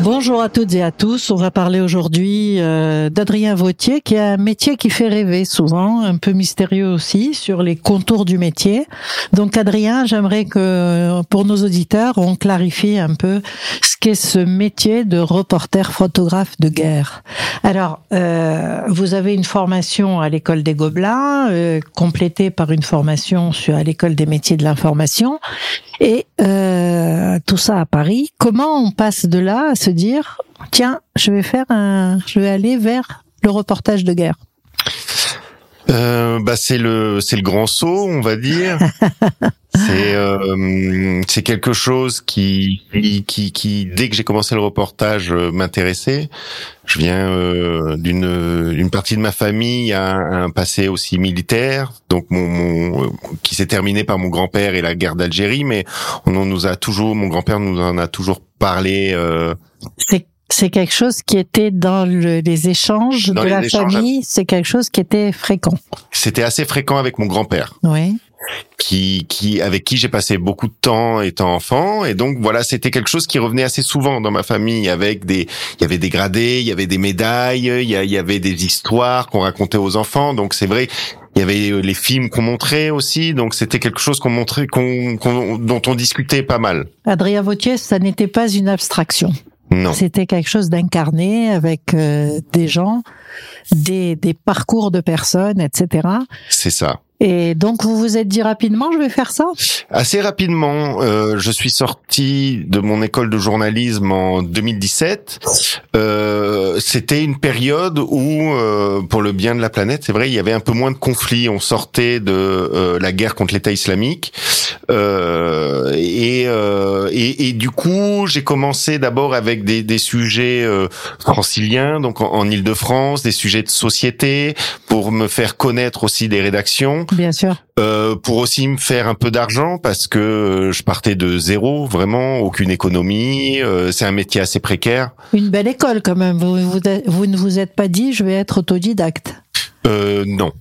Bonjour à toutes et à tous. On va parler aujourd'hui euh, d'Adrien Vautier, qui a un métier qui fait rêver souvent, un peu mystérieux aussi, sur les contours du métier. Donc Adrien, j'aimerais que pour nos auditeurs, on clarifie un peu ce qu'est ce métier de reporter photographe de guerre. Alors, euh, vous avez une formation à l'école des Gobelins, euh, complétée par une formation sur, à l'école des métiers de l'information, et euh, tout ça à Paris. Comment on passe de là se dire tiens, je vais faire un, je vais aller vers le reportage de guerre. Euh, bah c'est le c'est le grand saut, on va dire. c'est euh, c'est quelque chose qui qui qui dès que j'ai commencé le reportage euh, m'intéressait. Je viens euh, d'une une partie de ma famille a un, passé aussi militaire, donc mon, mon qui s'est terminé par mon grand-père et la guerre d'Algérie, mais on, nous a toujours mon grand-père nous en a toujours parlé. Euh, c'est c'est quelque chose qui était dans les échanges de la famille, c'est quelque chose qui était fréquent. C'était assez fréquent avec mon grand-père. Oui. Qui, qui, avec qui j'ai passé beaucoup de temps étant enfant, et donc voilà, c'était quelque chose qui revenait assez souvent dans ma famille. Avec des, il y avait des gradés, il y avait des médailles, il y, y avait des histoires qu'on racontait aux enfants. Donc c'est vrai, il y avait les films qu'on montrait aussi, donc c'était quelque chose qu'on montrait, qu'on, dont on discutait pas mal. Adrien Vautier, ça n'était pas une abstraction. C'était quelque chose d'incarné avec euh, des gens, des, des parcours de personnes, etc. C'est ça. Et donc vous vous êtes dit rapidement, je vais faire ça? Assez rapidement, euh, je suis sorti de mon école de journalisme en 2017. Euh, C'était une période où, euh, pour le bien de la planète, c'est vrai, il y avait un peu moins de conflits. On sortait de euh, la guerre contre l'État islamique. Euh, et, et, et, du coup, j'ai commencé d'abord avec des, des sujets franciliens, donc en, en Ile-de-France, des sujets de société, pour me faire connaître aussi des rédactions. Bien sûr. Euh, pour aussi me faire un peu d'argent parce que euh, je partais de zéro, vraiment aucune économie. Euh, c'est un métier assez précaire. Une belle école quand même. Vous, vous, vous ne vous êtes pas dit je vais être autodidacte. Euh, non.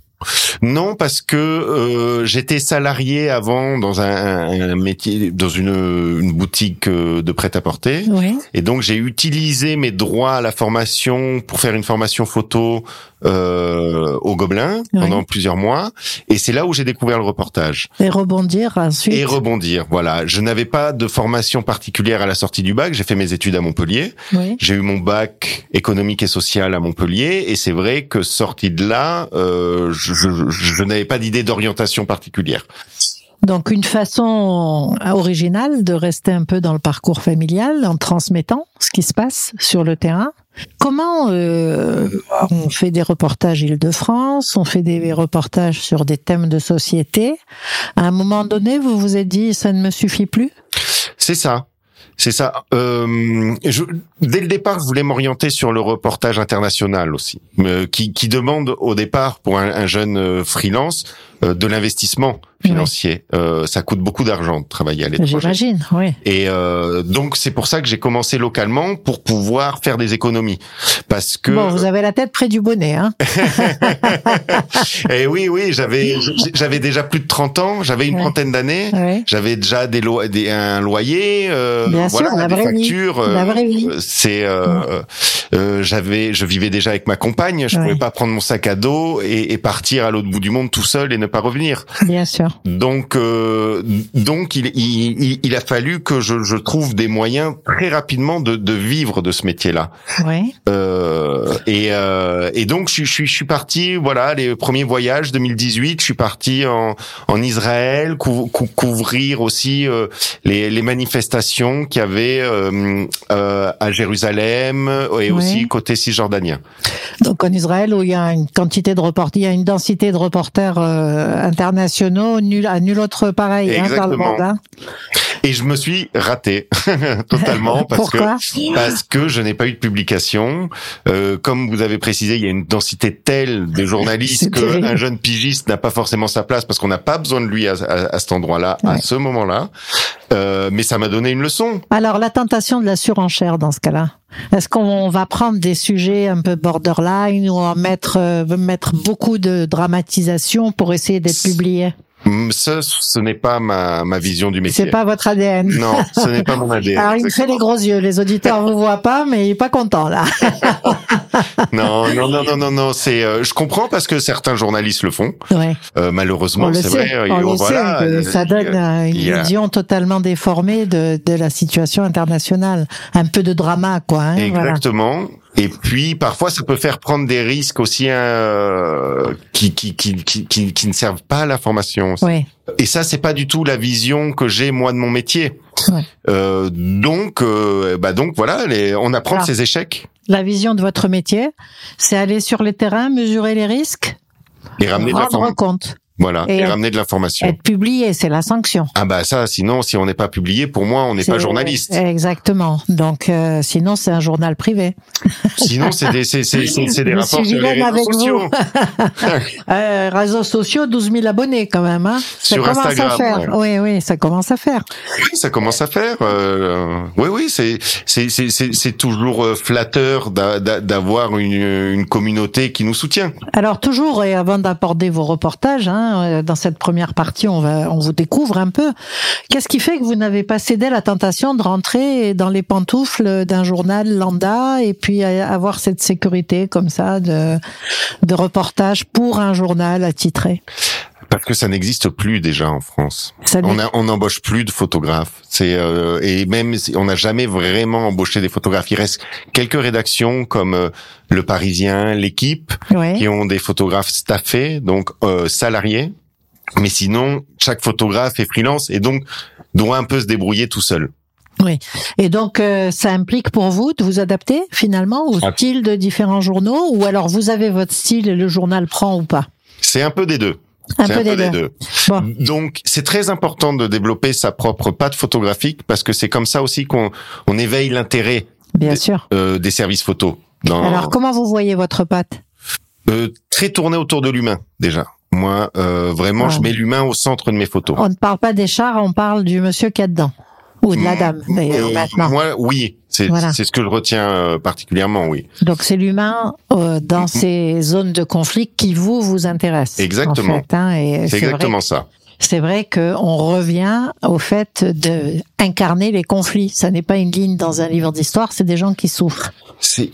Non, parce que euh, j'étais salarié avant dans un, métier, dans une, une boutique euh, de prêt-à-porter, et donc j'ai utilisé mes droits à la formation pour faire une formation photo euh, au Gobelin pendant plusieurs mois, et c'est là où j'ai découvert le reportage. Et rebondir ensuite. Et rebondir, voilà. Je n'avais pas de formation particulière à la sortie du bac. J'ai fait mes études à Montpellier. J'ai eu mon bac économique et social à Montpellier, et c'est vrai que sorti de là, euh, je je, n'avais pas d'idée d'orientation particulière. Donc une façon originale de rester un peu dans le parcours familial en transmettant ce qui se passe sur le terrain. Comment euh, on fait des reportages Île-de-France, on fait des reportages sur des thèmes de société. À un moment donné, vous vous êtes dit ça ne me suffit plus? C'est ça. C'est ça. Euh, je, dès le départ, je voulais m'orienter sur le reportage international aussi, euh, qui, qui, demande au départ pour un, un jeune euh, freelance euh, de l'investissement financier. Euh, ça coûte beaucoup d'argent de travailler à l'étranger. J'imagine, oui. Et euh, donc c'est pour ça que j'ai commencé localement pour pouvoir faire des économies, parce que bon, vous avez la tête près du bonnet, hein. Et eh oui, oui, j'avais j'avais déjà plus de 30 ans, j'avais une trentaine d'années, j'avais déjà des, lois des un loyer, euh, Bien voilà, sûr, la des vraie factures. Vie. La vraie vie. C'est j'avais je vivais déjà avec ma compagne, je pouvais pas prendre mon sac à dos et, et partir à l'autre bout du monde tout seul et ne pas revenir. Bien sûr. Donc, euh, donc il, il, il, a fallu que je, je, trouve des moyens très rapidement de, de vivre de ce métier-là. Ouais. Euh, et, euh, et donc je, je, je, suis parti, voilà, les premiers voyages 2018, je suis parti en, en Israël, couvrir aussi euh, les, les manifestations qu'il y avait euh, euh, à Jérusalem et aussi côté cisjordanien. Donc en Israël où il y a une quantité de reporters, il y a une densité de reporters euh, internationaux nul, à nul autre pareil hein, dans le monde. Hein. Et je me suis raté totalement parce que parce que je n'ai pas eu de publication. Euh, comme vous avez précisé, il y a une densité telle de journalistes qu'un jeune pigiste n'a pas forcément sa place parce qu'on n'a pas besoin de lui à, à, cet endroit-là, à ce moment-là. Euh, mais ça m'a donné une leçon. Alors, la tentation de la surenchère dans ce cas-là Est-ce qu'on va prendre des sujets un peu borderline ou en mettre, euh, mettre beaucoup de dramatisation pour essayer d'être publié? Mm, Ce, ce n'est pas ma, ma vision du métier. C'est pas votre ADN. Non, ce n'est pas mon ADN. Alors, il me fait les gros yeux. Les auditeurs vous voient pas, mais il est pas content, là. non, non, non, non, non, non. C'est, euh, je comprends parce que certains journalistes le font. Ouais. Euh, malheureusement, c'est vrai. On euh, le voilà, sait que euh, ça donne euh, une vision totalement déformée de, de la situation internationale. Un peu de drama, quoi. Hein, voilà. Et puis parfois ça peut faire prendre des risques aussi euh, qui, qui, qui, qui, qui, ne servent pas à la formation. Et ça c'est pas du tout la vision que j'ai moi de mon métier. Ouais. Euh, donc euh, bah donc voilà, les, on apprend de Alors. ses échecs La vision de votre métier, c'est aller sur les terrains, mesurer les risques, et ramener de rendre compte, Voilà, Et ramener de l'information. être publié, c'est la sanction. Ah bah ça, sinon si on n'est pas publié, pour moi on n'est pas journaliste. Exactement. Donc, euh, sinon, c'est un journal privé. Sinon c'est des c'est c'est c'est des rapports sur les vilaine réseaux avec sociaux. Euh, réseaux sociaux, 12 000 abonnés quand même. Hein. Ça Sur commence Instagram, à faire. Oui, oui, ça commence à faire. Oui, ça commence à faire. Euh, oui, oui, c'est c'est c'est c'est toujours euh, flatteur d'a- d'a- d'avoir une une communauté qui nous soutient. Alors toujours, et avant d'aborder vos reportages, hein, euh, dans cette première partie, on va, on vous découvre un peu. Qu'est-ce qui fait que vous n'avez pas cédé à la tentation de rentrer dans les pantoufles d'un journal lambda et puis avoir cette sécurité comme ça de, de reportage pour un journal attitré? Parce que ça n'existe plus déjà en France. Ça On a, on n'embauche plus de photographes. C'est euh, et même si- on n'a jamais vraiment embauché des photographes. Il reste quelques rédactions comme euh, Le Parisien, l'équipe, Ouais. qui ont des photographes staffés, donc euh, salariés. Mais sinon, chaque photographe est freelance et donc doit un peu se débrouiller tout seul. Et donc, euh, ça implique pour vous de vous adapter finalement au Ah. style de différents journaux? Ou alors vous avez votre style et le journal prend ou pas? C'est un peu des deux. Un peu des deux. Bon. Donc, c'est très important de développer sa propre patte photographique parce que c'est comme ça aussi qu'on on éveille l'intérêt Bien Des- sûr. euh, des services photos. Dans, Alors, comment vous voyez votre patte? Euh, très tourné autour de l'humain déjà. Moi, euh, vraiment, Ah. je mets l'humain au centre de mes photos. On ne parle pas des chars, on parle du monsieur qui a dedans. Ou de la dame, d'ailleurs, Euh, maintenant. Moi, oui, c'est Voilà. c'est ce que je retiens euh, particulièrement, oui. Donc, c'est l'humain euh, dans ces zones de conflit qui vous, vous intéresse. Exactement. En fait, hein, C'est vrai, exactement ça. c'est vrai qu'on revient au fait de incarner les conflits. Ça n'est pas une ligne dans un livre d'histoire, c'est des gens qui souffrent. C'est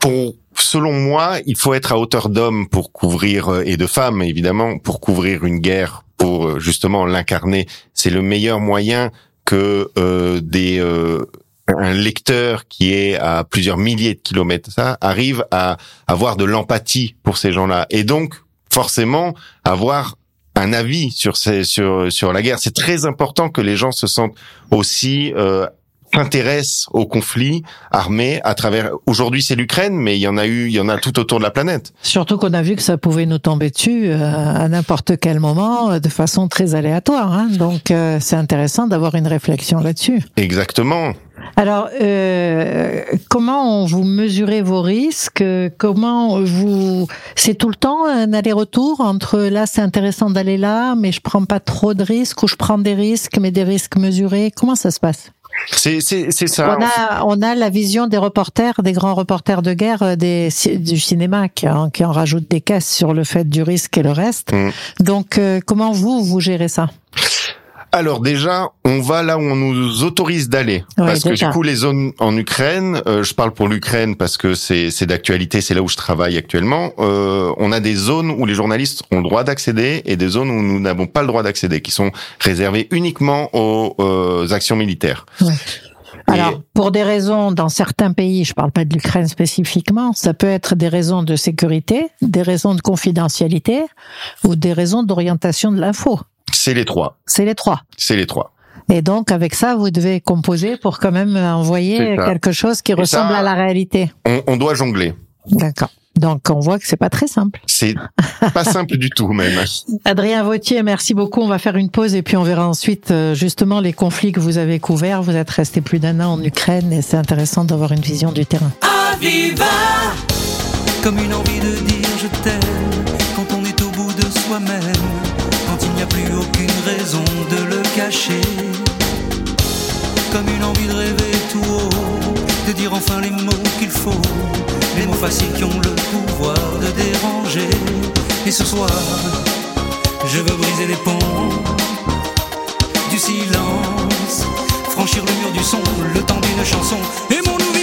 pour selon moi, il faut être à hauteur d'homme pour couvrir euh, et de femmes évidemment pour couvrir une guerre, pour euh, justement l'incarner. C'est le meilleur moyen que euh, des euh, un lecteur qui est à plusieurs milliers de kilomètres ça arrive à avoir de l'empathie pour ces gens-là et donc forcément avoir un avis sur ces, sur sur la guerre. C'est très important que les gens se sentent aussi euh, s'intéressent au conflit armé à travers. Aujourd'hui, c'est l'Ukraine, mais il y en a eu, il y en a tout autour de la planète. Surtout qu'on a vu que ça pouvait nous tomber dessus euh, à n'importe quel moment, euh, de façon très aléatoire. Hein. Donc, euh, c'est intéressant d'avoir une réflexion là-dessus. Exactement. Alors, euh, comment vous mesurez vos risques? Comment vous C'est tout le temps un aller-retour entre là, c'est intéressant d'aller là, mais je prends pas trop de risques, ou je prends des risques, mais des risques mesurés. Comment ça se passe? C'est c'est c'est ça. On a on a la vision des reporters, des grands reporters de guerre, euh, des du cinéma qui en, qui en rajoutent des caisses sur le fait du risque et le reste. Mm. Donc, euh, comment vous vous gérez ça? Alors déjà, on va là où on nous autorise d'aller, Ouais, parce que du coup les zones en Ukraine, euh, je parle pour l'Ukraine parce que c'est c'est d'actualité, c'est là où je travaille actuellement. euh, on a des zones où les journalistes ont le droit d'accéder et des zones où nous n'avons pas le droit d'accéder, qui sont réservées uniquement aux euh, actions militaires. Alors, pour des raisons dans certains pays, je parle pas de l'Ukraine spécifiquement, ça peut être des raisons de sécurité, des raisons de confidentialité ou des raisons d'orientation de l'info. C'est les trois. C'est les trois. C'est les trois. Et donc, avec ça, vous devez composer pour quand même envoyer quelque chose qui ressemble ça- à la réalité. On, on doit jongler. D'accord. Donc, on voit que c'est pas très simple. C'est pas simple du tout même. Adrien Vautier, merci beaucoup. On va faire une pause et puis on verra ensuite euh, justement les conflits que vous avez couverts. Vous êtes resté plus d'un an en Ukraine et c'est intéressant d'avoir une vision du terrain. Aviva Comme une envie de dire je t'aime Quand on est au bout de soi-même de le cacher comme une envie de rêver tout haut, de dire enfin les mots qu'il faut, les mots faciles qui ont le pouvoir de déranger. Et ce soir, je veux briser les ponts du silence, franchir le mur du son, le temps d'une chanson. Aimons-nous vivants.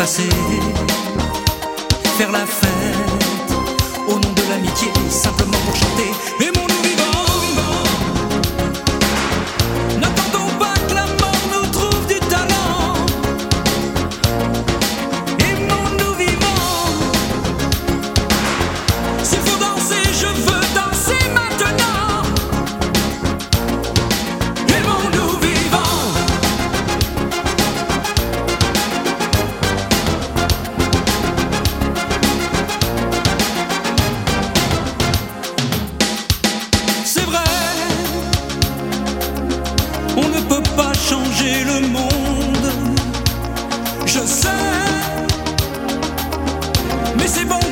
Dépasser, faire la fête, c'est bon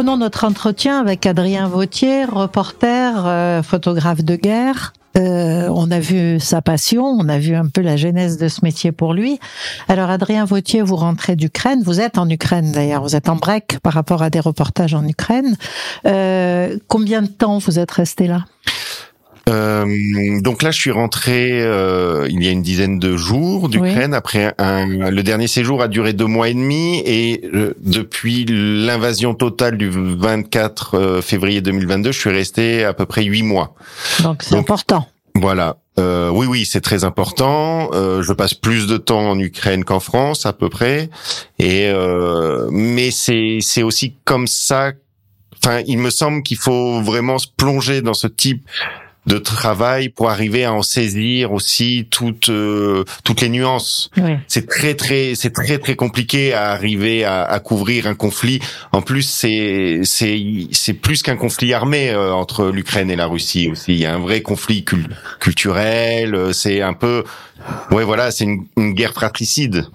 reprenons notre entretien avec Adrien Vautier, reporter, euh, photographe de guerre. Euh, on a vu sa passion, on a vu un peu la genèse de ce métier pour lui. Alors Adrien Vautier, vous rentrez d'Ukraine, vous êtes en Ukraine d'ailleurs, vous êtes en break par rapport à des reportages en Ukraine. Euh, combien de temps vous êtes resté là? Euh, donc là, je suis rentré euh, il y a une dizaine de jours d'Ukraine. Après, un, le dernier séjour a duré deux mois et demi, et euh, depuis l'invasion totale du 24 euh, février 2022, je suis resté à peu près huit mois. Donc c'est important. Voilà. Euh, oui, oui, c'est très important. Euh, je passe plus de temps en Ukraine qu'en France, à peu près. Et euh, mais c'est c'est aussi comme ça. Enfin, il me semble qu'il faut vraiment se plonger dans ce type de travail pour arriver à en saisir aussi toutes euh, toutes les nuances. Oui. C'est très très c'est très très compliqué à arriver à, à couvrir un conflit. En plus, c'est c'est c'est plus qu'un conflit armé euh, entre l'Ukraine et la Russie aussi. Il y a un vrai conflit cul- culturel. euh, C'est un peu ouais voilà, c'est une, une guerre fratricide.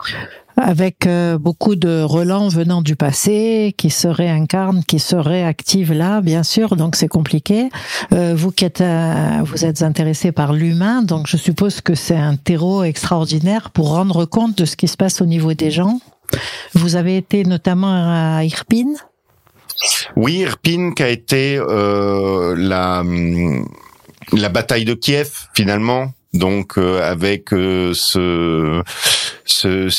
Avec euh, beaucoup de relents venant du passé qui se réincarnent, qui se réactivent là, bien sûr. Donc c'est compliqué. Euh, vous qui êtes, euh, vous êtes intéressé par l'humain, donc je suppose que c'est un terreau extraordinaire pour rendre compte de ce qui se passe au niveau des gens. Vous avez été notamment à Irpin? Oui, Irpin qui a été euh, la la bataille de Kiev finalement. Donc euh, avec euh, ce,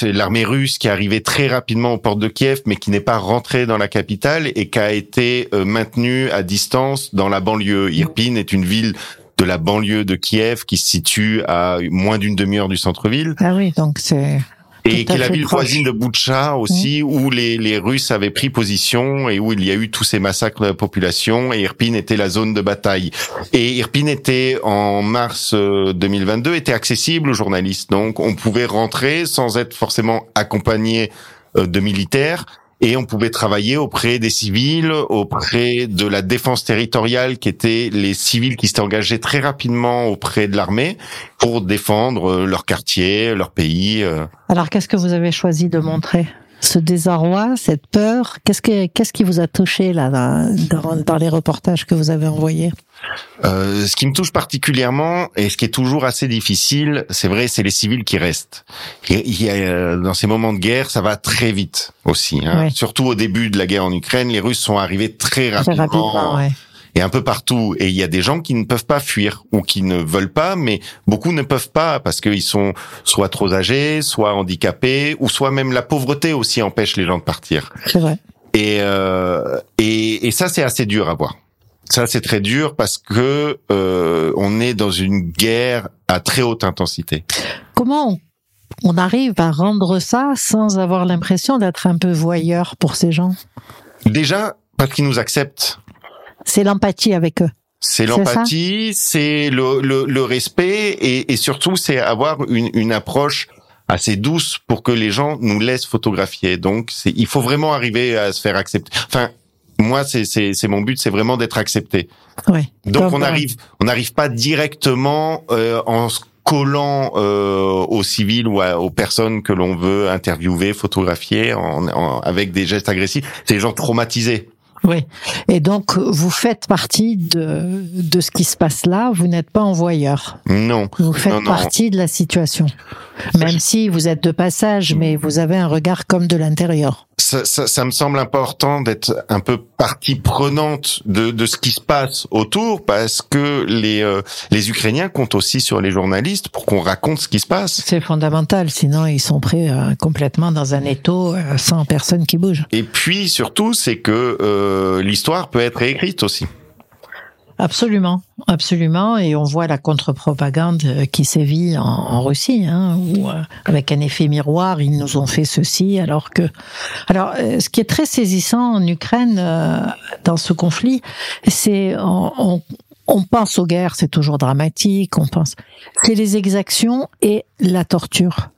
l'armée russe qui est arrivée très rapidement aux portes de Kiev, mais qui n'est pas rentrée dans la capitale et qui a été euh, maintenue à distance dans la banlieue. Irpin est une ville de la banlieue de Kiev qui se situe à moins d'une demi-heure du centre-ville. Ah oui, donc c'est Et qui est la ville proche. voisine de Boutcha aussi, où les, les Russes avaient pris position et où il y a eu tous ces massacres de la population. Et Irpin était la zone de bataille. Et Irpin était en mars euh, 2022 était accessible aux journalistes, donc on pouvait rentrer sans être forcément accompagné euh, de militaires. Et on pouvait travailler auprès des civils, auprès de la défense territoriale, qui étaient les civils qui s'étaient engagés très rapidement auprès de l'armée pour défendre euh, leur quartier, leur pays. euh. Alors, qu'est-ce que vous avez choisi de montrer? Ce désarroi, cette peur, qu'est-ce que qu'est-ce qui vous a touché là dans, dans, les reportages que vous avez envoyés? Euh, ce qui me touche particulièrement et ce qui est toujours assez difficile, c'est vrai, c'est les civils qui restent. Et il y a, euh, dans ces moments de guerre, ça va très vite aussi. Hein. Ouais. Surtout au début de la guerre en Ukraine, les Russes sont arrivés très Très rapidement, rapidement, ouais. Et un peu partout. Et il y a des gens qui ne peuvent pas fuir ou qui ne veulent pas, mais beaucoup ne peuvent pas parce qu'ils sont soit trop âgés, soit handicapés, ou soit même la pauvreté aussi empêche les gens de partir. C'est vrai. Et, euh, et, et ça, c'est assez dur à voir. Ça, c'est très dur parce que euh, on est dans une guerre à très haute intensité. Comment on, on arrive à rendre ça sans avoir l'impression d'être un peu voyeur pour ces gens? Déjà, parce qu'ils nous acceptent. C'est l'empathie avec eux. C'est l'empathie, c'est le, le, le respect et, et surtout, c'est avoir une, une approche assez douce pour que les gens nous laissent photographier. Donc, il faut vraiment arriver à se faire accepter. Enfin, moi, c'est, mon but, c'est vraiment d'être accepté. Ouais. Donc on arrive, on n'arrive pas directement euh, en se collant euh, aux civils ou à- aux personnes que l'on veut interviewer, photographier, en, en- avec des gestes agressifs. C'est des gens traumatisés. Oui. Et donc, vous faites partie de, de ce qui se passe là. Vous n'êtes pas envoyeur. Non. Vous faites Non, non. partie de la situation. Même si vous êtes de passage, mais vous avez un regard comme de l'intérieur. Ça, ça, ça me semble important d'être un peu partie prenante de, de ce qui se passe autour, parce que les euh, les Ukrainiens comptent aussi sur les journalistes pour qu'on raconte ce qui se passe. C'est fondamental. Sinon, ils sont pris euh, complètement dans un étau euh, sans personne qui bouge. Et puis surtout, c'est que euh, l'histoire peut être réécrite aussi. Absolument, absolument. Et on voit la contre-propagande euh, qui sévit en, Russie, hein, où euh, avec un effet miroir, ils nous ont fait ceci, alors que. Alors, euh, ce qui est très saisissant en Ukraine dans ce conflit, c'est on, on, on pense aux guerres, c'est toujours dramatique. On pense, c'est les exactions et la torture.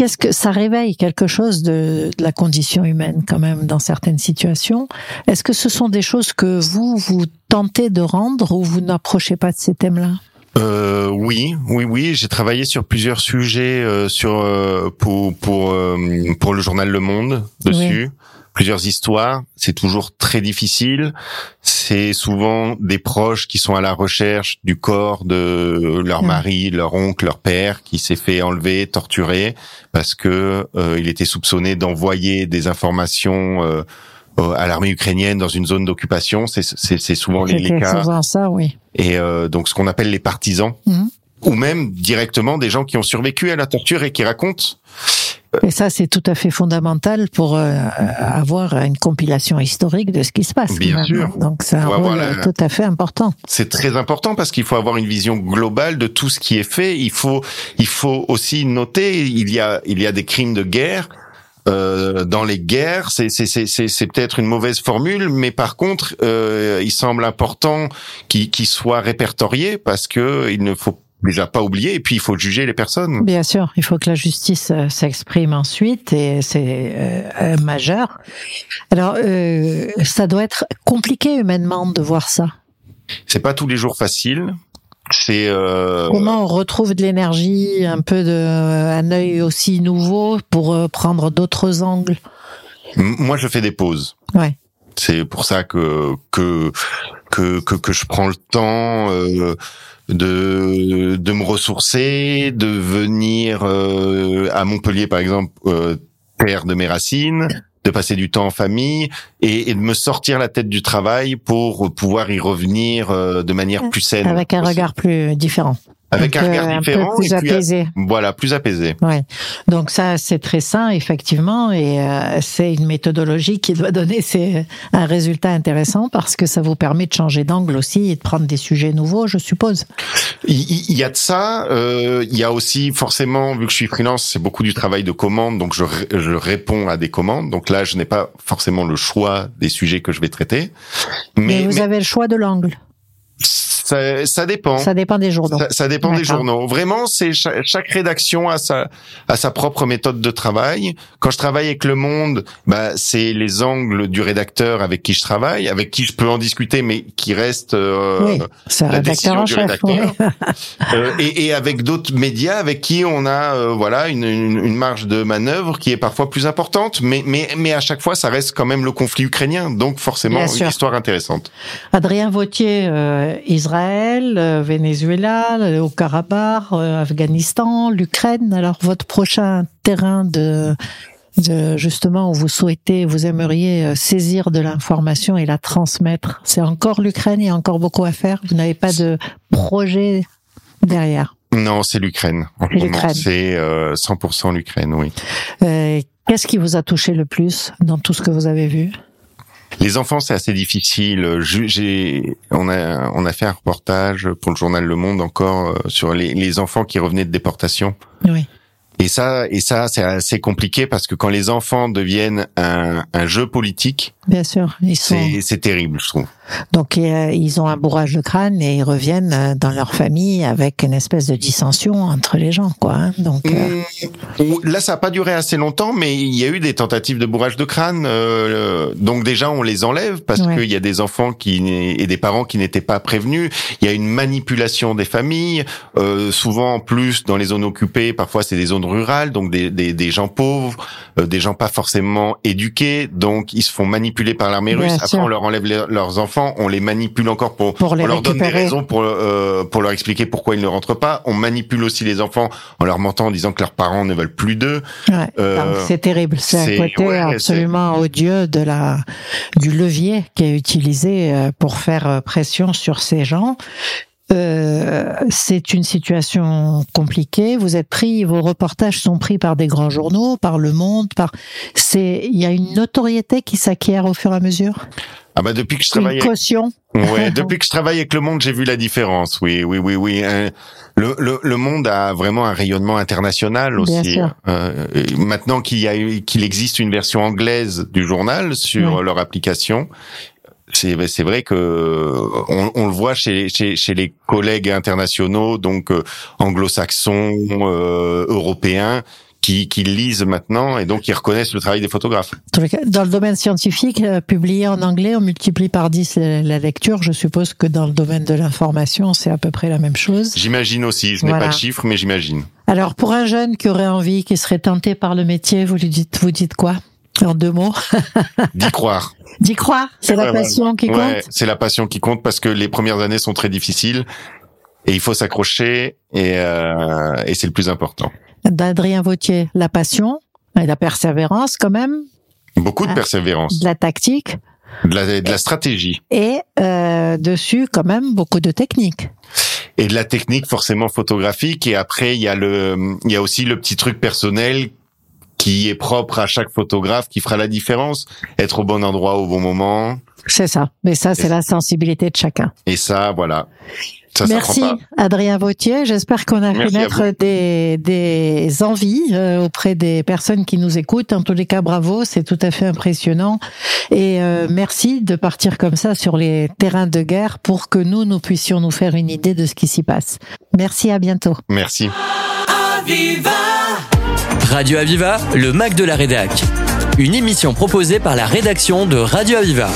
Qu'est-ce que ça réveille quelque chose de, de la condition humaine quand même dans certaines situations? Est-ce que ce sont des choses que vous vous tentez de rendre ou vous n'approchez pas de ces thèmes-là? Euh, oui, oui, oui. J'ai travaillé sur plusieurs sujets euh, sur euh, pour pour euh, pour le journal Le Monde dessus. Plusieurs histoires. C'est toujours très difficile. C'est souvent des proches qui sont à la recherche du corps de leur mari, leur oncle, leur père qui s'est fait enlever, torturer parce que euh, il était soupçonné d'envoyer des informations. euh, à l'armée ukrainienne dans une zone d'occupation, c'est souvent les, les cas souvent ça, oui. et euh, donc ce qu'on appelle les partisans, Mhm. ou même directement des gens qui ont survécu à la torture et qui racontent. Et ça, c'est tout à fait fondamental pour euh, avoir une compilation historique de ce qui se passe. Bien sûr. Donc c'est un rôle la- tout à fait important. C'est très important parce qu'il faut avoir une vision globale de tout ce qui est fait. Il faut, il faut aussi noter, il y a, il y a des crimes de guerre. Euh, dans les guerres, c'est c'est c'est c'est c'est peut-être une mauvaise formule, mais par contre, euh, il semble important qu'il qu'il soit répertorié parce que il ne faut déjà pas oublier et puis il faut juger les personnes. Bien sûr, il faut que la justice euh, s'exprime ensuite et c'est euh, majeur. Alors, euh, ça doit être compliqué humainement de voir ça. C'est pas tous les jours facile. C'est euh, Comment on retrouve de l'énergie, un peu de un œil aussi nouveau pour euh, prendre d'autres angles? Moi, je fais des pauses. Ouais. C'est pour ça que que que que, que je prends le temps euh, de de me ressourcer, de venir euh, à Montpellier, par exemple, euh, terre de mes racines, de passer du temps en famille et, et, de me sortir la tête du travail pour pouvoir y revenir euh, de manière plus saine. Avec un regard plus différent. Avec un, regard différent. plus et apaisé. voilà, plus apaisé. Ouais. Donc ça, c'est très sain, effectivement, et euh, c'est une méthodologie qui doit donner c'est un résultat intéressant parce que ça vous permet de changer d'angle aussi et de prendre des sujets nouveaux, je suppose. Il, y a de ça. Euh, il y a aussi forcément, vu que je suis freelance, c'est beaucoup du travail de commande, donc je, je réponds à des commandes. Donc là, je n'ai pas forcément le choix des sujets que je vais traiter. Mais, mais vous avez le choix de l'angle. Ça, ça, dépend. Ça dépend des journaux. Ça, ça dépend des journaux. Vraiment, c'est chaque, chaque, rédaction a sa a sa propre méthode de travail. Quand je travaille avec Le Monde, bah c'est les angles du rédacteur avec qui je travaille, avec qui je peux en discuter, mais qui reste euh, oui, la décision du rédacteur. euh, et, et, avec d'autres médias avec qui on a euh, voilà une, une, une, marge de manœuvre qui est parfois plus importante, mais mais mais à chaque fois, ça reste quand même le conflit ukrainien, donc forcément une histoire intéressante. Adrien Vautier, euh, Israël euh, Venezuela, au Karabakh, euh, Afghanistan, l'Ukraine. Alors votre prochain terrain de, de justement où vous souhaitez, vous aimeriez euh, saisir de l'information et la transmettre, c'est encore l'Ukraine. Il y a encore beaucoup à faire? Vous n'avez pas de projet derrière? Non, c'est l'Ukraine. C'est 100% l'Ukraine, oui. Qu'est-ce qui vous a touché le plus dans tout ce que vous avez vu? Les enfants, c'est assez difficile. J'ai, on a, on a fait un reportage pour le journal Le Monde encore euh, sur les, les enfants qui revenaient de déportation. Oui. Et ça, et ça, c'est assez compliqué parce que quand les enfants deviennent un, un jeu politique, bien sûr, ils sont. C'est terrible, je trouve. Donc ils ont un bourrage de crâne et ils reviennent euh, dans leur famille avec une espèce de dissension entre les gens, quoi. Hein. Donc euh, mmh. là, ça n'a pas duré assez longtemps, mais il y a eu des tentatives de bourrage de crâne. Euh, donc déjà, on les enlève parce qu'il y a des enfants qui et des parents qui n'étaient pas prévenus. Il y a une manipulation des familles. Euh, souvent, en plus, dans les zones occupées, parfois c'est des zones rurales, donc des, des, des gens pauvres, euh, des gens pas forcément éduqués, donc ils se font manipuler par l'armée russe. Après, on leur enlève leurs enfants, on les manipule encore pour, pour les on leur donne des raisons pour euh, pour leur expliquer pourquoi ils ne rentrent pas. On manipule aussi les enfants en leur mentant en disant que leurs parents ne veulent plus d'eux. Ouais, euh, c'est terrible. C'est un côté ouais, absolument odieux de la du levier qui est utilisé euh, pour faire pression sur ces gens. Euh, c'est une situation compliquée. Vous êtes pris, vos reportages sont pris par des grands journaux, par Le Monde, par. C'est, il y a une notoriété qui s'acquiert au fur et à mesure? Ah bah depuis que je travaille. Une caution. Avec... Ouais, depuis que je travaille avec Le Monde, j'ai vu la différence. Oui, oui, oui, oui. Le, le, le Monde a vraiment un rayonnement international aussi. Bien sûr. Euh, maintenant qu'il y a qu'il existe une version anglaise du journal sur oui. leur application, c'est c'est vrai que on, on le voit chez, chez, chez les collègues internationaux donc euh, anglo-saxons euh, européens qui, qui lisent maintenant et donc qui reconnaissent le travail des photographes. Dans le domaine scientifique, euh, publié en anglais, on multiplie par 10 la lecture. Je suppose que dans le domaine de l'information, c'est à peu près la même chose. J'imagine aussi. Je n'ai voilà. pas de chiffres, mais j'imagine. Alors, pour un jeune qui aurait envie, qui serait tenté par le métier, vous lui dites, vous dites quoi? En deux mots D'y croire. D'y croire, c'est la passion qui compte? Ouais, c'est la passion qui compte parce que les premières années sont très difficiles et il faut s'accrocher et, euh, et c'est le plus important. D'Adrien Vautier, la passion et la persévérance quand même. Beaucoup de persévérance. De la tactique. De la, de la stratégie. Et euh, dessus quand même beaucoup de technique et de la technique forcément photographique et après il y a le il y a aussi le petit truc personnel qui est propre à chaque photographe, qui fera la différence. Être au bon endroit au bon moment. C'est ça. Mais ça, c'est la sensibilité de chacun. Et ça, voilà. Ça, Merci Adrien Vautier. J'espère qu'on a pu mettre des, des envies euh, auprès des personnes qui nous écoutent. En tous les cas, bravo, c'est tout à fait impressionnant. Et euh, merci de partir comme ça sur les terrains de guerre pour que nous, nous puissions nous faire une idée de ce qui s'y passe. Merci, à bientôt. Merci. Radio Aviva, le Mac de la Rédac. Une émission proposée par la rédaction de Radio Aviva.